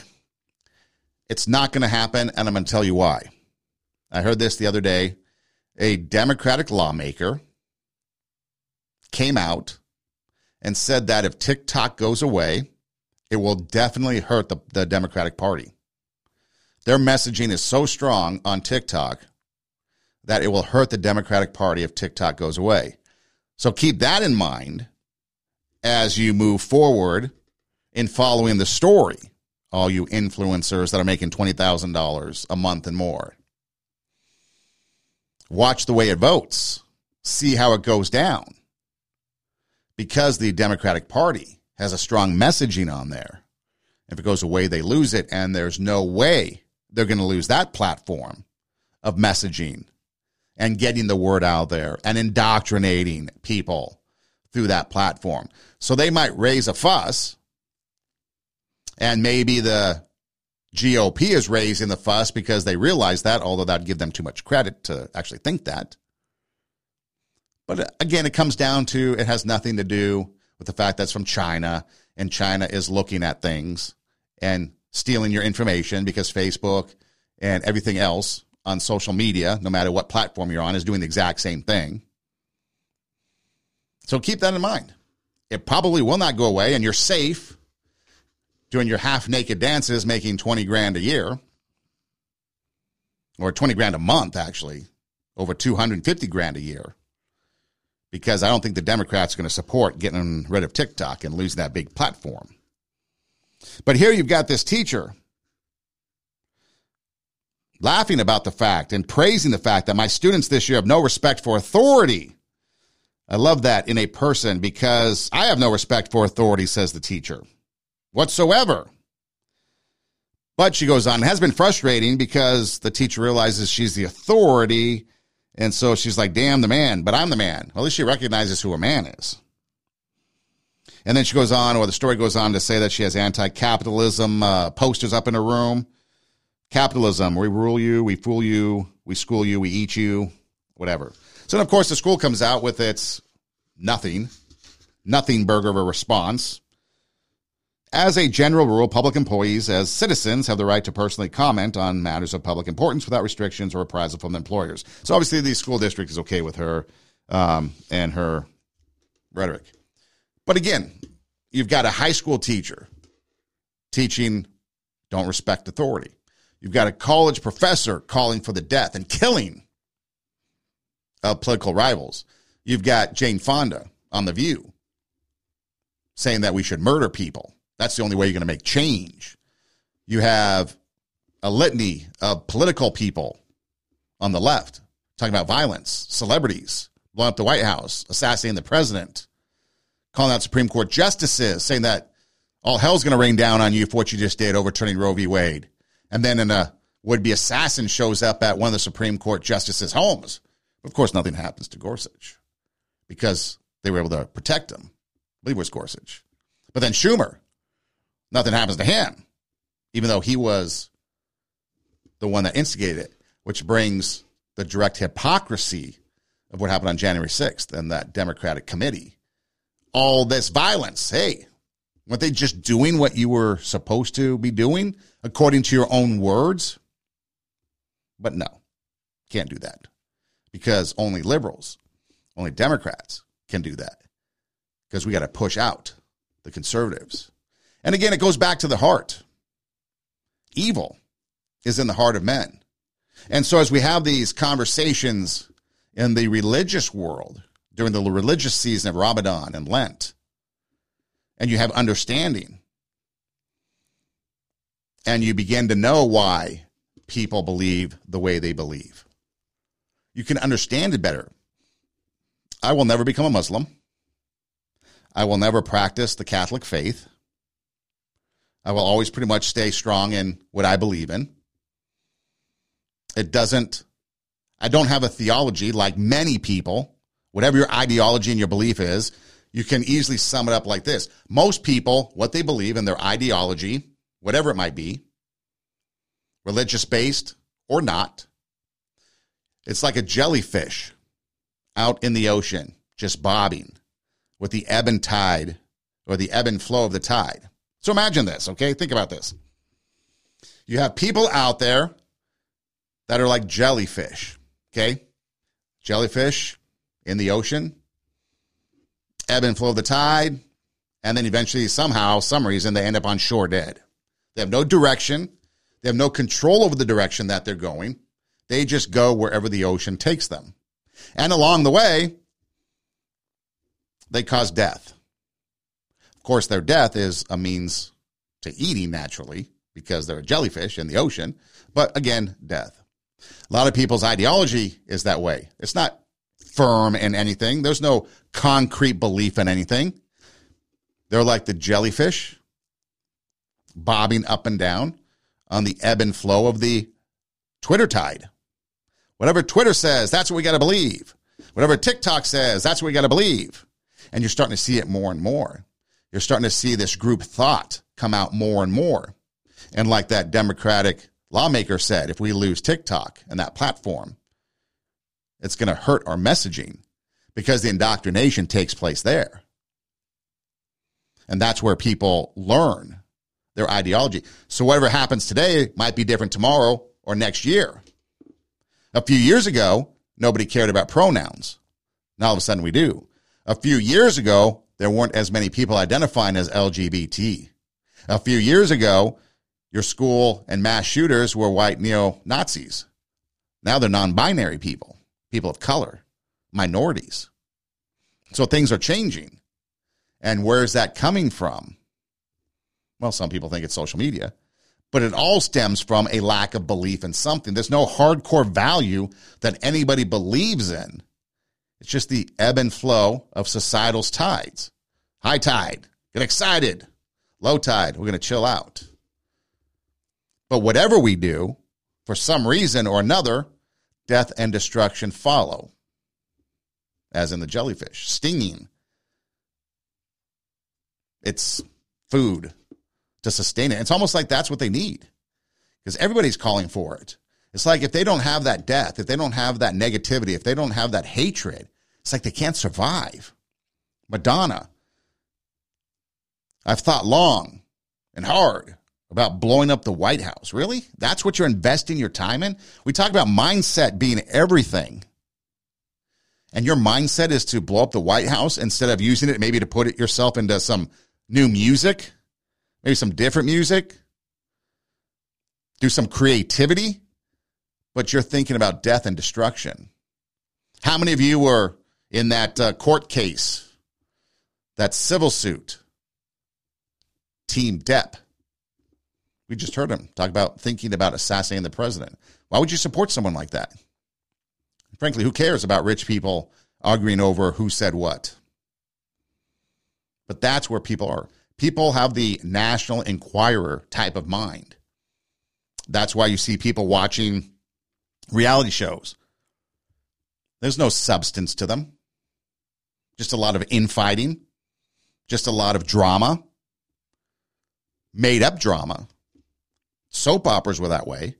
Speaker 1: It's not going to happen, and I'm going to tell you why. I heard this the other day. A Democratic lawmaker came out and said that if TikTok goes away, it will definitely hurt the, the Democratic Party. Their messaging is so strong on TikTok that it will hurt the Democratic Party if TikTok goes away. So keep that in mind as you move forward in following the story, all you influencers that are making $20,000 a month and more. Watch the way it votes, see how it goes down because the Democratic Party has a strong messaging on there If it goes away, they lose it. And there's no way they're going to lose that platform of messaging and getting the word out there and indoctrinating people through that platform. So they might raise a fuss, and maybe the GOP is raising the fuss because they realize that, although that'd give them too much credit to actually think that. But uh, again, it comes down to it has nothing to do with the fact that's from China and China is looking at things and stealing your information because Facebook and everything else on social media, no matter what platform you're on, is doing the exact same thing. So keep that in mind. It probably will not go away, and you're safe doing your half naked dances, making 20 grand a year, or 20 grand a month, actually, over 250 grand a year. Because I don't think the Democrats are going to support getting rid of TikTok and losing that big platform. But here you've got this teacher laughing about the fact and praising the fact that my students this year have no respect for authority. I love that in a person because I have no respect for authority, says the teacher, whatsoever. But she goes on, it has been frustrating because the teacher realizes she's the authority. And so she's like, damn the man, but I'm the man. Well, at least she recognizes who a man is. And then she goes on, or the story goes on to say that she has anti capitalism uh, posters up in her room. Capitalism, we rule you, we fool you, we school you, we eat you, whatever. So, of course, the school comes out with its nothing, nothing burger of a response. As a general rule, public employees, as citizens, have the right to personally comment on matters of public importance without restrictions or reprisal from employers. So, obviously, the school district is okay with her um, and her rhetoric. But again, you've got a high school teacher teaching don't respect authority. You've got a college professor calling for the death and killing of political rivals. You've got Jane Fonda on The View saying that we should murder people. That's the only way you're going to make change. You have a litany of political people on the left talking about violence, celebrities, blowing up the White House, assassinating the president, calling out Supreme Court justices, saying that all hell's going to rain down on you for what you just did, overturning Roe v. Wade. And then a would be assassin shows up at one of the Supreme Court justices' homes. Of course, nothing happens to Gorsuch because they were able to protect him. I believe it was Gorsuch. But then Schumer, nothing happens to him, even though he was the one that instigated it, which brings the direct hypocrisy of what happened on January 6th and that Democratic committee all this violence. Hey, weren't they just doing what you were supposed to be doing according to your own words? But no, can't do that because only liberals, only Democrats can do that because we got to push out the conservatives. And again, it goes back to the heart. Evil is in the heart of men. And so as we have these conversations in the religious world, during the religious season of Ramadan and Lent, and you have understanding, and you begin to know why people believe the way they believe, you can understand it better. I will never become a Muslim. I will never practice the Catholic faith. I will always pretty much stay strong in what I believe in. It doesn't, I don't have a theology like many people whatever your ideology and your belief is, you can easily sum it up like this. Most people, what they believe in their ideology, whatever it might be, religious based or not, it's like a jellyfish out in the ocean, just bobbing with the ebb and tide or the ebb and flow of the tide. So imagine this, okay? Think about this. You have people out there that are like jellyfish, okay? Jellyfish in the ocean, ebb and flow of the tide, and then eventually, somehow, some reason, they end up on shore dead. They have no direction. They have no control over the direction that they're going. They just go wherever the ocean takes them. And along the way, they cause death. Of course, their death is a means to eating naturally because they're a jellyfish in the ocean. But again, death. A lot of people's ideology is that way. It's not firm in anything. There's no concrete belief in anything. They're like the jellyfish bobbing up and down on the ebb and flow of the Twitter tide. Whatever Twitter says, that's what we got to believe. Whatever TikTok says, that's what we got to believe. And you're starting to see it more and more. You're starting to see this group thought come out more and more. And like that Democratic lawmaker said, if we lose TikTok and that platform, it's going to hurt our messaging because the indoctrination takes place there. And that's where people learn their ideology. So whatever happens today might be different tomorrow or next year. A few years ago, nobody cared about pronouns. Now all of a sudden we do. A few years ago, there weren't as many people identifying as LGBT. A few years ago, your school and mass shooters were white neo Nazis. Now they're non binary people, people of color, minorities. So things are changing. And where is that coming from? Well, some people think it's social media, but it all stems from a lack of belief in something. There's no hardcore value that anybody believes in. It's just the ebb and flow of societal's tides. High tide, get excited. Low tide, we're going to chill out. But whatever we do, for some reason or another, death and destruction follow, as in the jellyfish, stinging. It's food to sustain it. It's almost like that's what they need because everybody's calling for it. It's like if they don't have that death, if they don't have that negativity, if they don't have that hatred, it's like they can't survive. Madonna, I've thought long and hard about blowing up the White House. Really? That's what you're investing your time in? We talk about mindset being everything. And your mindset is to blow up the White House instead of using it maybe to put it yourself into some new music, maybe some different music, do some creativity, but you're thinking about death and destruction. How many of you were in that uh, court case, that civil suit? Team Depp. We just heard him talk about thinking about assassinating the president. Why would you support someone like that? Frankly, who cares about rich people arguing over who said what? But that's where people are. People have the National Enquirer type of mind. That's why you see people watching reality shows. There's no substance to them, just a lot of infighting, just a lot of drama, made up drama. Soap operas were that way,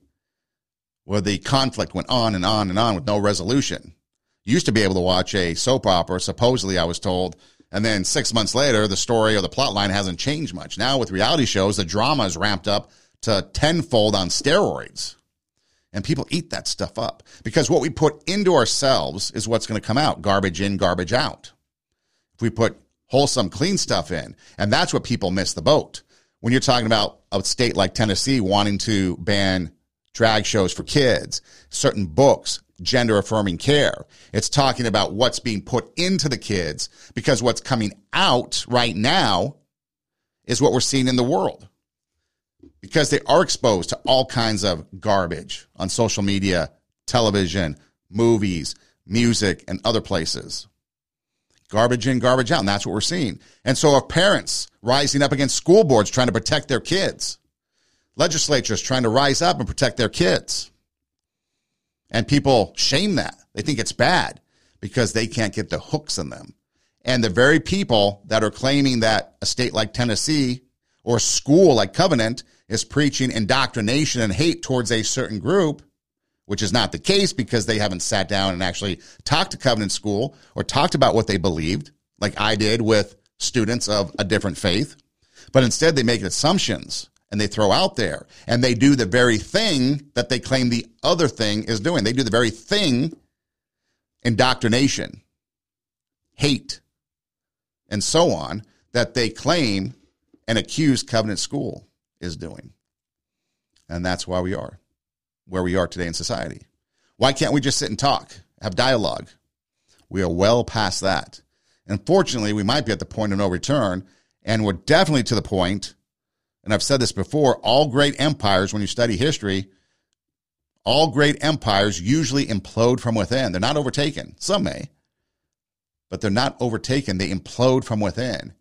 Speaker 1: where the conflict went on and on and on with no resolution. You used to be able to watch a soap opera, supposedly, I was told, and then six months later, the story or the plot line hasn't changed much. Now, with reality shows, the drama is ramped up to tenfold on steroids. And people eat that stuff up because what we put into ourselves is what's going to come out garbage in, garbage out. If we put wholesome, clean stuff in, and that's what people miss the boat. When you're talking about a state like Tennessee wanting to ban drag shows for kids, certain books, gender affirming care. It's talking about what's being put into the kids because what's coming out right now is what we're seeing in the world. Because they are exposed to all kinds of garbage on social media, television, movies, music, and other places. Garbage in, garbage out. And that's what we're seeing. And so, are parents rising up against school boards trying to protect their kids, legislatures trying to rise up and protect their kids. And people shame that. They think it's bad because they can't get the hooks in them. And the very people that are claiming that a state like Tennessee or a school like Covenant is preaching indoctrination and hate towards a certain group, which is not the case because they haven't sat down and actually talked to Covenant School or talked about what they believed, like I did with students of a different faith. But instead, they make assumptions and they throw out there and they do the very thing that they claim the other thing is doing. They do the very thing indoctrination, hate, and so on that they claim and accuse Covenant School is doing. And that's why we are where we are today in society. Why can't we just sit and talk, have dialogue? We are well past that. Unfortunately, we might be at the point of no return, and we're definitely to the point, and I've said this before all great empires, when you study history, all great empires usually implode from within. They're not overtaken. Some may, but they're not overtaken. They implode from within.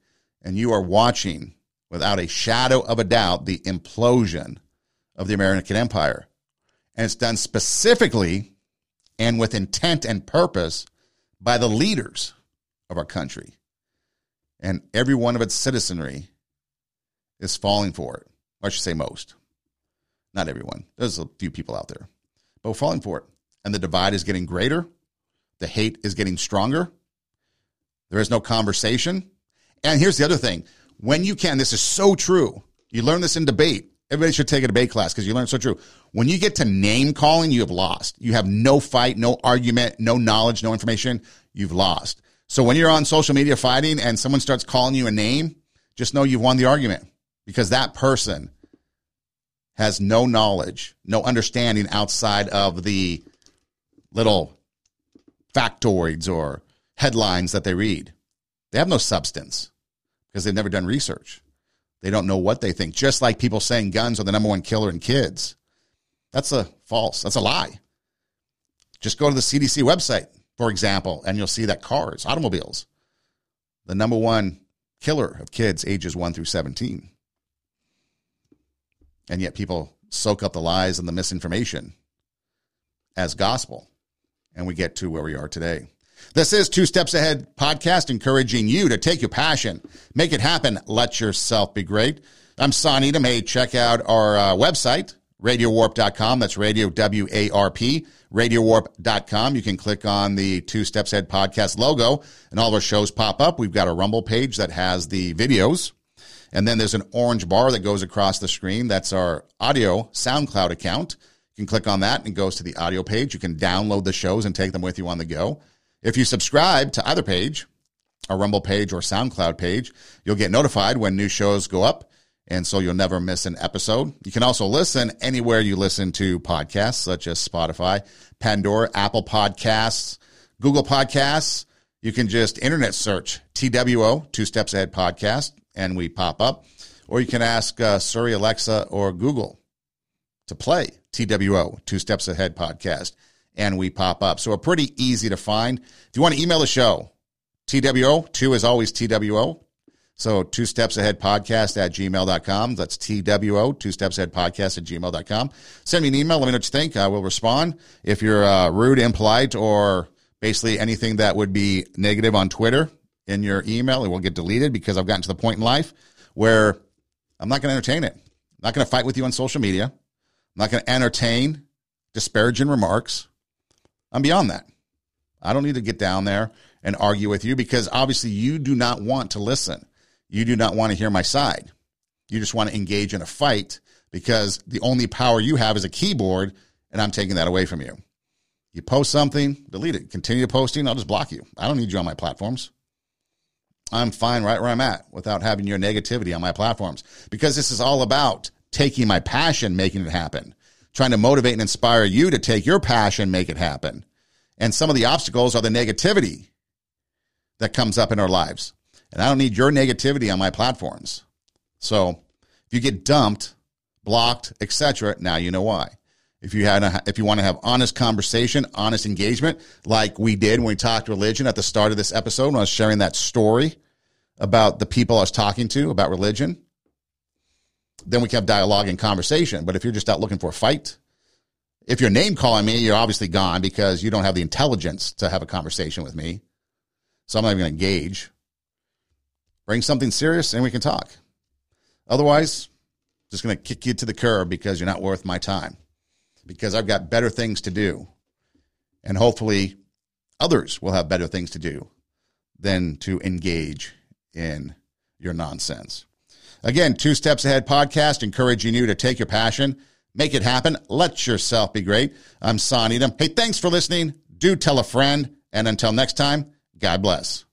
Speaker 1: And you are watching without a shadow of a doubt, the implosion of the American empire. And it's done specifically and with intent and purpose by the leaders of our country. And every one of its citizenry is falling for it. I should say most. Not everyone. There's a few people out there. But we're falling for it. And the divide is getting greater. The hate is getting stronger. There is no conversation. And here's the other thing. When you can, this is so true. You learn this in debate. Everybody should take a debate class because you learn so true. When you get to name calling, you have lost. You have no fight, no argument, no knowledge, no information. You've lost. So when you're on social media fighting and someone starts calling you a name, just know you've won the argument because that person has no knowledge, no understanding outside of the little factoids or headlines that they read. They have no substance because they've never done research. They don't know what they think. Just like people saying guns are the number one killer in kids. That's a false. That's a lie. Just go to the CDC website for example, and you'll see that cars, automobiles, the number one killer of kids ages 1 through 17. And yet people soak up the lies and the misinformation as gospel. And we get to where we are today. This is Two Steps Ahead podcast, encouraging you to take your passion, make it happen, let yourself be great. I'm Son Edom. Hey, check out our uh, website, radiowarp.com. That's radio W A R P radiowarp.com. You can click on the Two Steps Ahead podcast logo and all of our shows pop up. We've got a Rumble page that has the videos. And then there's an orange bar that goes across the screen. That's our audio SoundCloud account. You can click on that and it goes to the audio page. You can download the shows and take them with you on the go. If you subscribe to either page, a Rumble page or SoundCloud page, you'll get notified when new shows go up and so you'll never miss an episode. You can also listen anywhere you listen to podcasts, such as Spotify, Pandora, Apple Podcasts, Google Podcasts. You can just internet search TWO, Two Steps Ahead Podcast, and we pop up. Or you can ask uh, Siri, Alexa, or Google to play TWO, Two Steps Ahead Podcast, and we pop up. So we're pretty easy to find. If you want to email the show, TWO, two is always TWO, so two steps ahead podcast at gmail.com. That's TWO, two steps ahead podcast at gmail.com. Send me an email. Let me know what you think. I will respond. If you're uh, rude, impolite, or basically anything that would be negative on Twitter in your email, it will get deleted because I've gotten to the point in life where I'm not going to entertain it. I'm not going to fight with you on social media. I'm not going to entertain disparaging remarks. I'm beyond that. I don't need to get down there and argue with you because obviously you do not want to listen you do not want to hear my side. You just want to engage in a fight because the only power you have is a keyboard, and I'm taking that away from you. You post something, delete it. Continue posting, I'll just block you. I don't need you on my platforms. I'm fine right where I'm at without having your negativity on my platforms because this is all about taking my passion, making it happen, trying to motivate and inspire you to take your passion, make it happen. And some of the obstacles are the negativity that comes up in our lives and I don't need your negativity on my platforms. So if you get dumped, blocked, etc., now you know why. If you had a, if you want to have honest conversation, honest engagement, like we did when we talked religion at the start of this episode, when I was sharing that story about the people I was talking to about religion, then we can have dialogue and conversation. But if you're just out looking for a fight, if you're name calling me, you're obviously gone because you don't have the intelligence to have a conversation with me. So I'm not even going to engage. Bring something serious and we can talk. Otherwise, just going to kick you to the curb because you're not worth my time. Because I've got better things to do. And hopefully, others will have better things to do than to engage in your nonsense. Again, Two Steps Ahead podcast, encouraging you to take your passion, make it happen, let yourself be great. I'm Son Edom. Hey, thanks for listening. Do tell a friend. And until next time, God bless.